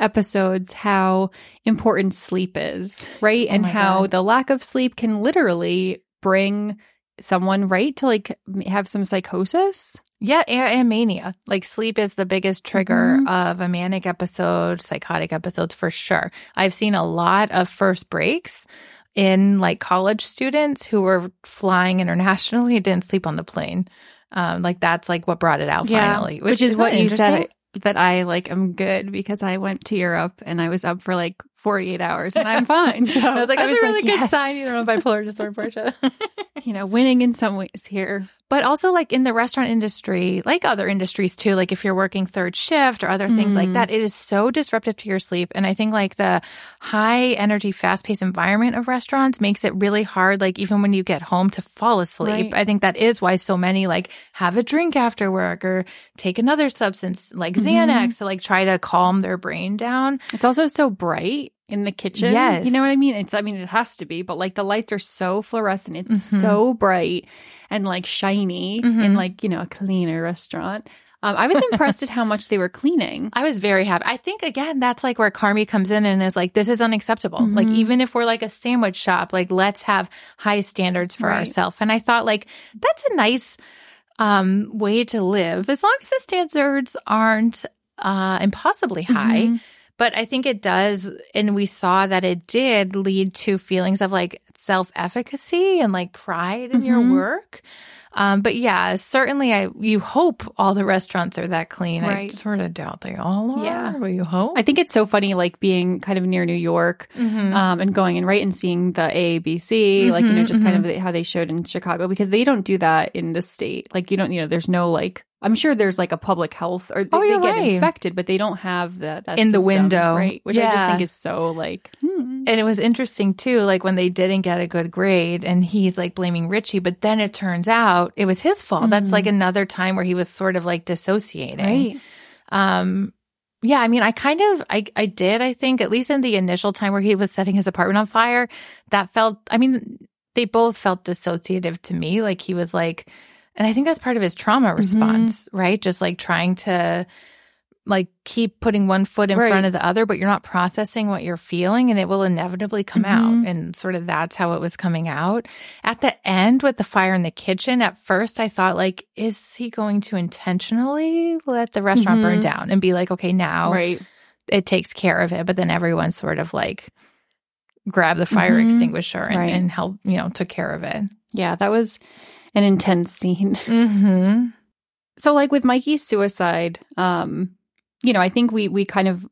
episodes how important sleep is, right? Oh and how God. the lack of sleep can literally bring someone right to like have some psychosis. Yeah, and, and mania. Like sleep is the biggest trigger Mhm. of a manic episode, psychotic episodes for sure. I've seen a lot of first breaks in like college students who were flying internationally and didn't sleep on the plane. Um, like that's like what brought it out finally, which, is isn't what you said? That I like am good because I went to Europe and I was up for like 48 hours and I'm fine. So I was like, that's a really good yes. sign. You don't know bipolar disorder, Portia. you know, winning in some ways here. But also, like in the restaurant industry, like other industries too, like if you're working third shift or other things like Mhm. that, it is so disruptive to your sleep. And I think like the high energy, fast paced environment of restaurants makes it really hard, like even when you get home to fall asleep. Right. I think that is why so many like have a drink after work or take another substance like Mm-hmm. Xanax to like try to calm their brain down. It's also so bright in the kitchen. Yes. You know what I mean? It's I mean it has to be, but like the lights are so fluorescent. It's Mhm. so bright and like shiny in Mhm. like, you know, a cleaner restaurant. Um, I was impressed at how much they were cleaning. I was very happy. I think again, that's like where Carmy comes in and is like, this is unacceptable. Like, Mhm. even if we're like a sandwich shop, like let's have high standards for Right. ourselves. And I thought like that's a nice um way to live as long as the standards aren't uh impossibly high. Mhm. But I think it does, and we saw that it did lead to feelings of like self efficacy and like pride in your Mhm. work. Um, but yeah, certainly, I you hope all the restaurants are that clean. I sort of doubt they all are. Yeah. but you hope. I think it's so funny, like being kind of near New York Mhm. um, and going and right and seeing the AABC, like, you know, Mhm, just kind of how they showed in Chicago because they don't do that in the state. Like, you don't, you know, there's no like, I'm sure there's like a public health or they, Oh, they you're get right. inspected, but they don't have that, that In the window. Right. Which I just think is so like, hmm. And it was interesting too, like when they didn't get a good grade and he's like blaming Richie, but then it turns out it was his fault. That's like another time where he was sort of like dissociating. right. Um, yeah, I mean, I kind of, I, I did, I think, at least in the initial time where he was setting his apartment on fire, that felt, I mean, they both felt dissociative to me. Like he was like, and I think that's part of his trauma response, right? Just like trying to, like, keep putting one foot in Right. front of the other, but you're not processing what you're feeling and it will inevitably come Mhm. out. And sort of that's how it was coming out. At the end with the fire in the kitchen, at first I thought, like, is he going to intentionally let the restaurant burn Mhm. down and be like, okay, now Right. it takes care of it. But then everyone sort of like grabbed the fire Mhm. extinguisher and, Right. and helped, you know, took care of it. Yeah. That was an intense scene. Mm-hmm. so like with Mikey's suicide, um, you know, I think we we kind of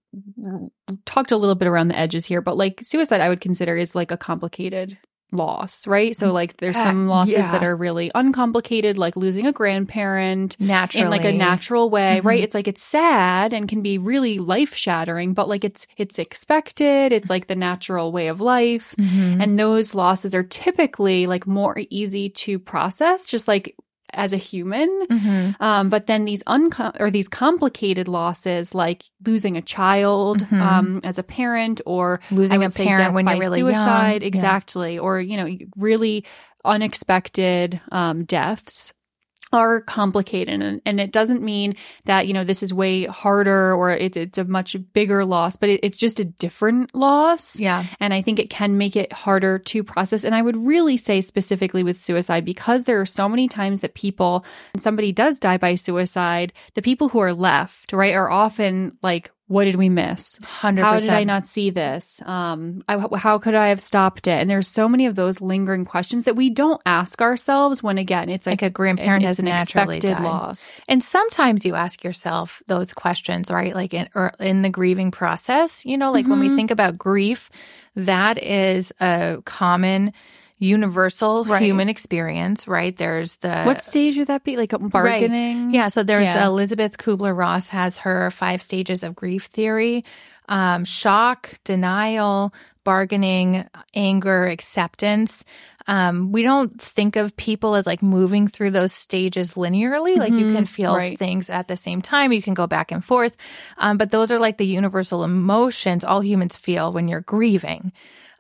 talked a little bit around the edges here, but like suicide, I would consider is like a complicated loss, right? So like there's some losses yeah. that are really uncomplicated, like losing a grandparent Naturally. in like a natural way, Mhm. right? It's like it's sad and can be really life shattering, but like it's it's expected. It's like the natural way of life. Mhm. And those losses are typically like more easy to process, just like as a human. Mhm. Um, but then these uncom- or these complicated losses, like losing a child Mhm. um, as a parent, or Losing a parent when by you're really suicide, young. Yeah. exactly, or you know, really unexpected um, deaths are complicated and, and it doesn't mean that you know this is way harder or it, it's a much bigger loss but it, it's just a different loss Yeah. and I think it can make it harder to process. And I would really say specifically with suicide, because there are so many times that people, when somebody does die by suicide, the people who are left, right, are often like, what did we miss? 100%. How did I not see this? Um, I, how could I have stopped it? And there's so many of those lingering questions that we don't ask ourselves when, again, it's Like like, a grandparent has an naturally expected died. loss. And sometimes you ask yourself those questions, right? Like in, or in the grieving process, you know, like when we Mhm. think about grief, that is a common universal Right. human experience, right? There's the what stage would that be? Like bargaining? Yeah, so there's Yeah. Elizabeth Kubler Ross has her five stages of grief theory um, shock, denial, bargaining, anger, acceptance. Um, we don't think of people as like moving through those stages linearly. Like you can feel right. things at the same time, you can go back and forth. Um, but those are like the universal emotions all humans feel when you're grieving.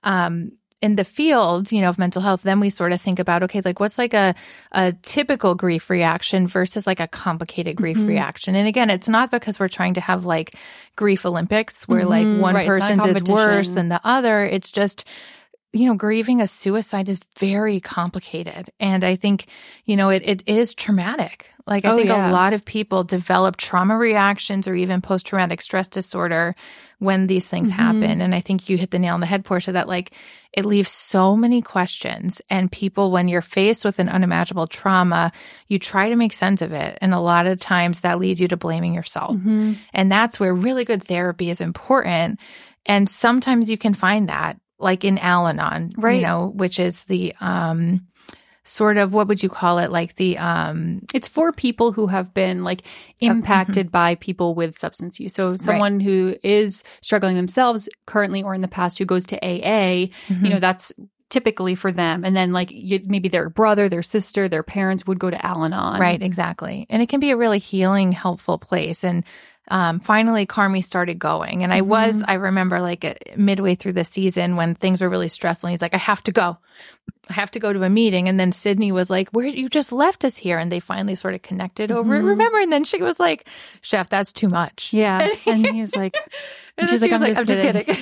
Um, in the field, you know, of mental health, then we sort of think about, okay, like what's like a, a typical grief reaction versus like a complicated grief Mm-hmm. reaction. And again, it's not because we're trying to have like grief Olympics where like one Mm-hmm. Right, person's is worse than the other. It's just, you know, grieving a suicide is very complicated. And I think, you know, it, it is traumatic. Like, I Oh, think yeah. a lot of people develop trauma reactions or even post traumatic stress disorder when these things Mm-hmm. happen. And I think you hit the nail on the head, Portia, that like it leaves so many questions. And people, when you're faced with an unimaginable trauma, you try to make sense of it. And a lot of times that leads you to blaming yourself. Mm-hmm. And that's where really good therapy is important. And sometimes you can find that, like in Al Anon, right? you know, which is the um sort of what would you call it? Like the um It's for people who have been like impacted by people with substance use. So someone who is struggling themselves currently or in the past who goes to AA, you know, that's typically for them. And then like you, maybe their brother, their sister, their parents would go to Al-Anon. Right, exactly. And it can be a really healing, helpful place. And um, finally, Carmy started going. And I was, I remember like uh, midway through the season when things were really stressful. And he's like, I have to go. I have to go to a meeting. And then Sydney was like, Where you just left us here? And they finally sort of connected over it. Remember? And then she was like, Chef, that's too much. Yeah. And he was like, And she's like, I'm, was just kidding.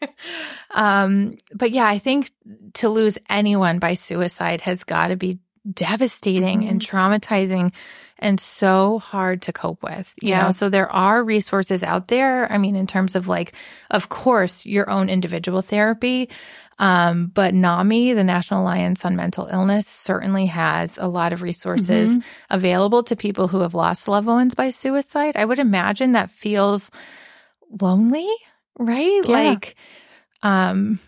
um, but yeah, I think to lose anyone by suicide has got to be devastating and Mm-hmm. traumatizing and so hard to cope with. You Yeah. know, so there are resources out there. I mean, in terms of like, of course, your own individual therapy. Um, but NAMI, the National Alliance on Mental Illness, certainly has a lot of resources Mm-hmm. available to people who have lost loved ones by suicide. I would imagine that feels lonely, right? Yeah. Like, um,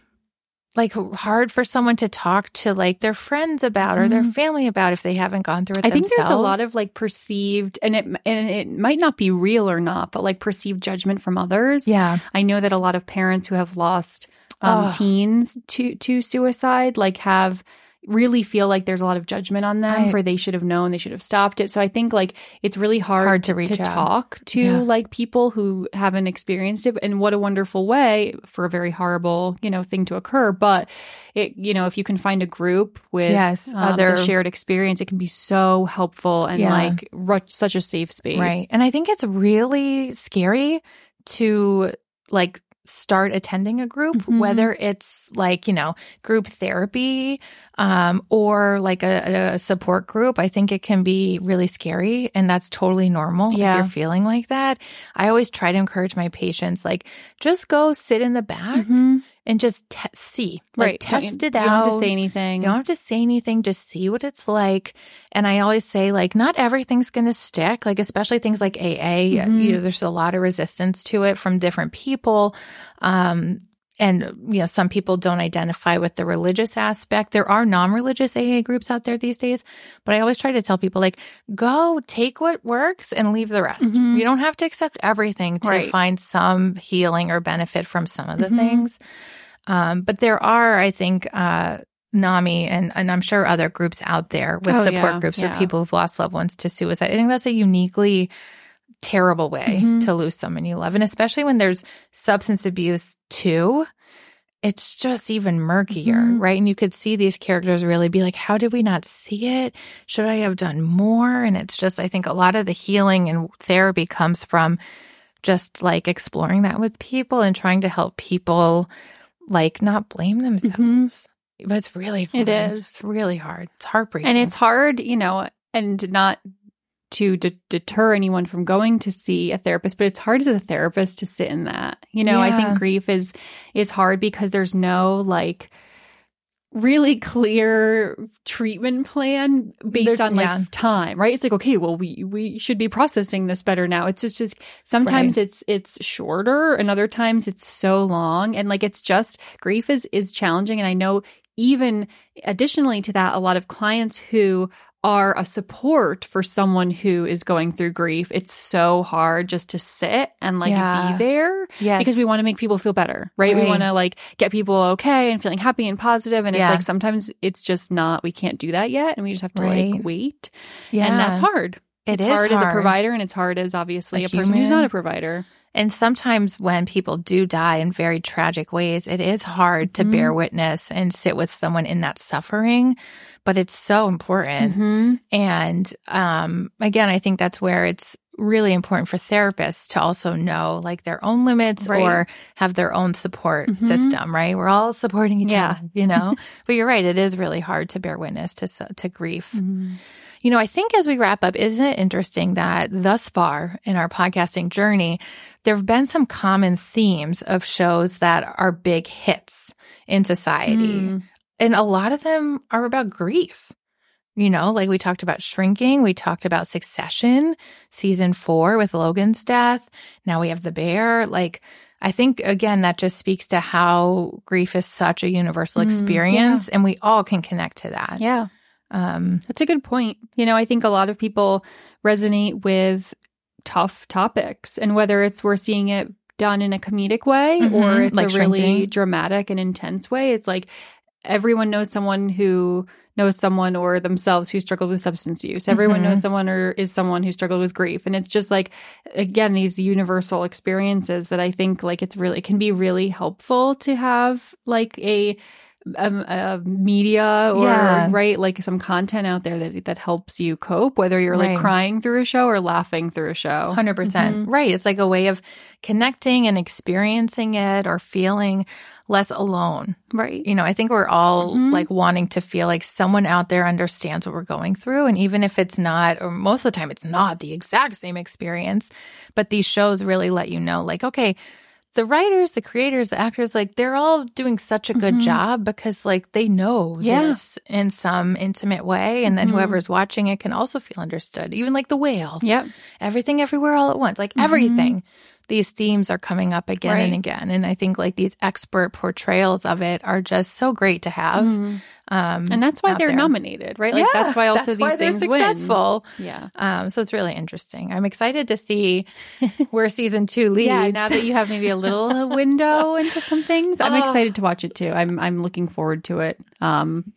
like hard for someone to talk to like their friends about or their family about if they haven't gone through it Mm-hmm. I think there's a lot of like perceived, and it and it might not be real or not, but like perceived judgment from others. yeah I know that a lot of parents who have lost um, Oh. teens to to suicide like have really feel like there's a lot of judgment on them I- for they should have known they should have stopped it so i think like it's really hard, Hard to reach out. talk to Yeah. like people who haven't experienced it and what a wonderful way for a very horrible you know thing to occur but it you know if you can find a group with Yes, um, other- shared experience it can be so helpful and Yeah. like ru- such a safe space right and i think it's really scary to like start attending a group Mhm. whether it's like you know group therapy um or like a, a support group i think it can be really scary and that's totally normal Yeah. if you're feeling like that i always try to encourage my patients like just go sit in the back Mhm. And just te- see like right test it out. you don't have to say anything You don't have to say anything, just see what it's like. And I always say, like, not everything's going to stick, like, especially things like AA. Mm-hmm. You know, there's a lot of resistance to it from different people. Um, and, you know, some people don't identify with the religious aspect. There are non religious AA groups out there these days, but I always try to tell people, like, go take what works and leave the rest. You don't have to accept everything to Mm-hmm. Right. find some healing or benefit from some of the Mhm. things. Um, but there are, I think, uh, NAMI and, and I'm sure other groups out there with Oh, support yeah, groups yeah. for people who've lost loved ones to suicide. I think that's a uniquely terrible way Mhm. to lose someone you love. And especially when there's substance abuse too, it's just even murkier, Mhm. right? And you could see these characters really be like, how did we not see it? Should I have done more? And it's just, I think a lot of the healing and therapy comes from just like exploring that with people and trying to help people like not blame themselves. But it's really hard. It is. It's really hard. It's heartbreaking. and it's hard, you know, and not to de- deter anyone from going to see a therapist, but it's hard as a therapist to sit in that. You know, I think grief is is hard because there's no like really clear treatment plan based There's- on like yeah. time, right? It's like okay, well we we should be processing this better now. It's just just sometimes Right. it's it's shorter and other times it's so long and like it's just grief is is challenging and I know even additionally to that a lot of clients who are a support for someone who is going through grief it's so hard just to sit and like Yeah. be there Yes. because we want to make people feel better right, we want to like get people okay and feeling happy and positive. and Yeah. it's like sometimes it's just not we can't do that yet and we just have to Right. like wait yeah. and that's hard It it's is hard, as a provider and it's hard as obviously A a, person who's not a provider And sometimes when people do die in very tragic ways, it is hard to bear witness and sit with someone in that suffering, but it's so important. Mm-hmm. And um, again, I think that's where it's really important for therapists to also know like their own limits Right. or have their own support Mhm. system, right? We're all supporting each Yeah. other, you know? but you're right, it is really hard to bear witness to to grief. Mm-hmm. You know, I think as we wrap up, isn't it interesting that thus far in our podcasting journey, there have been some common themes of shows that are big hits in society. Mm. And a lot of them are about grief. You know, like we talked about shrinking, we talked about succession, season four with Logan's death. Now we have the bear. Like, I think again, that just speaks to how grief is such a universal Mm, experience and we all can connect to that. Yeah. Um, That's a good point. You know, I think a lot of people resonate with tough topics, and whether it's we're seeing it done in a comedic way or Mhm, it's like a really dramatic and intense way, it's like everyone knows someone who knows someone or themselves who struggled with substance use. Everyone Mhm. knows someone or is someone who struggled with grief. And it's just like, again, these universal experiences that I think like it's really, it can be really helpful to have like a, um, a media or Yeah. right like some content out there that that helps you cope whether you're like Right. crying through a show or laughing through a show 100%. percent Right. It's like a way of connecting and experiencing it or feeling less alone. right You know, I think we're all Mhm. like wanting to feel like someone out there understands what we're going through. And even if it's not, or most of the time it's not the exact same experience, but these shows really let you know, like, okay, the writers, the creators, the actors, like they're all doing such a good Mhm. job because like they know Yeah. this in some intimate way. And then Mhm. whoever's watching it can also feel understood. Even like the whale yep everything everywhere all at once like Mhm. everything these themes are coming up again and again. And i think like these expert portrayals of it are just so great to have Mhm. um and that's why they're there. nominated right? Like Yeah, that's why also that's why these they're things successful. Win yeah. Um so it's really interesting. I'm excited to see where season two leads. yeah now that you have maybe a little window into some things i'm Oh. excited to watch it too. I'm i'm looking forward to it. Um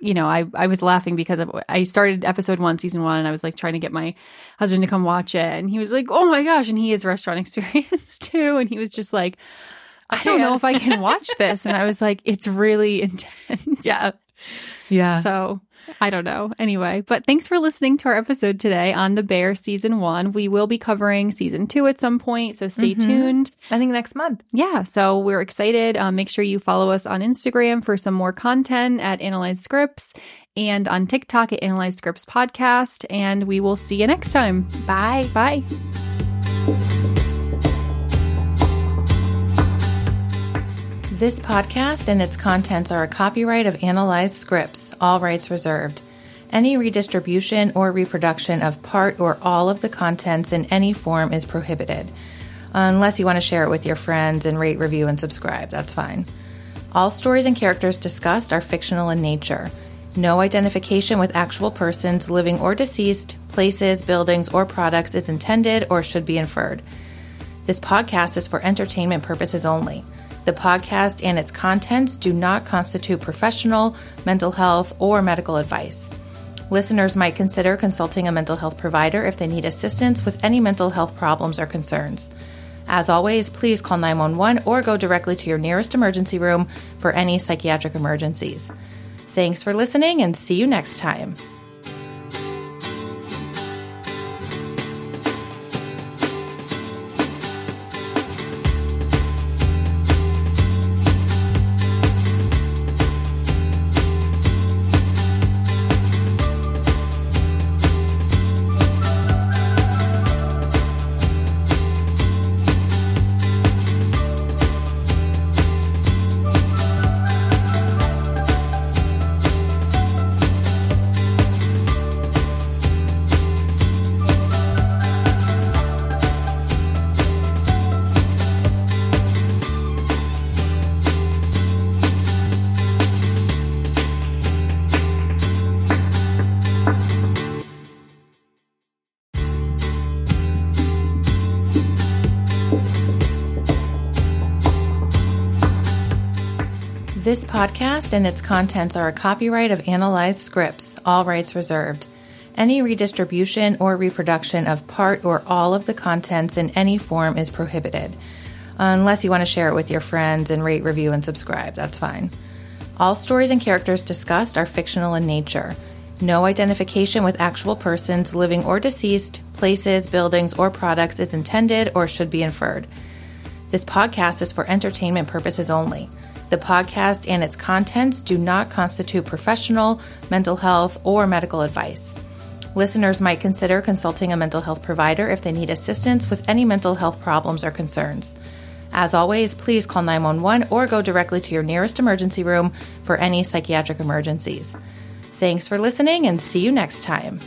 you know, I, I was laughing because of, I started episode one, season one, and I was like trying to get my husband to come watch it. And he was like, oh my gosh. And he has restaurant experience too. And he was just like, I don't know if I can watch this. And I was like, it's really intense. yeah yeah So I don't know. Anyway, but thanks for listening to our episode today on The Bear season one. We will be covering season two at some point. So stay Mhm. tuned. i think next month Yeah, so we're excited. Um, make sure you follow us on Instagram for some more content at Analyze Scripts and on TikTok at Analyze Scripts Podcast. And we will see you next time. bye Bye. This podcast and its contents are a copyright of Analyzed Scripts, all rights reserved. Any redistribution or reproduction of part or all of the contents in any form is prohibited. Unless you want to share it with your friends and rate, review, and subscribe, that's fine. All stories and characters discussed are fictional in nature. No identification with actual persons, living or deceased, places, buildings, or products is intended or should be inferred. This podcast is for entertainment purposes only. The podcast and its contents do not constitute professional, mental health, or medical advice. Listeners might consider consulting a mental health provider if they need assistance with any mental health problems or concerns. As always, please call 911 or go directly to your nearest emergency room for any psychiatric emergencies. Thanks for listening and see you next time. This podcast and its contents are a copyright of Analyzed Scripts, all rights reserved. Any redistribution or reproduction of part or all of the contents in any form is prohibited. Unless you want to share it with your friends and rate, review, and subscribe, that's fine. All stories and characters discussed are fictional in nature. No identification with actual persons, living or deceased, places, buildings, or products is intended or should be inferred. This podcast is for entertainment purposes only. The podcast and its contents do not constitute professional, mental health, or medical advice. Listeners might consider consulting a mental health provider if they need assistance with any mental health problems or concerns. As always, please call 911 or go directly to your nearest emergency room for any psychiatric emergencies. Thanks for listening and see you next time.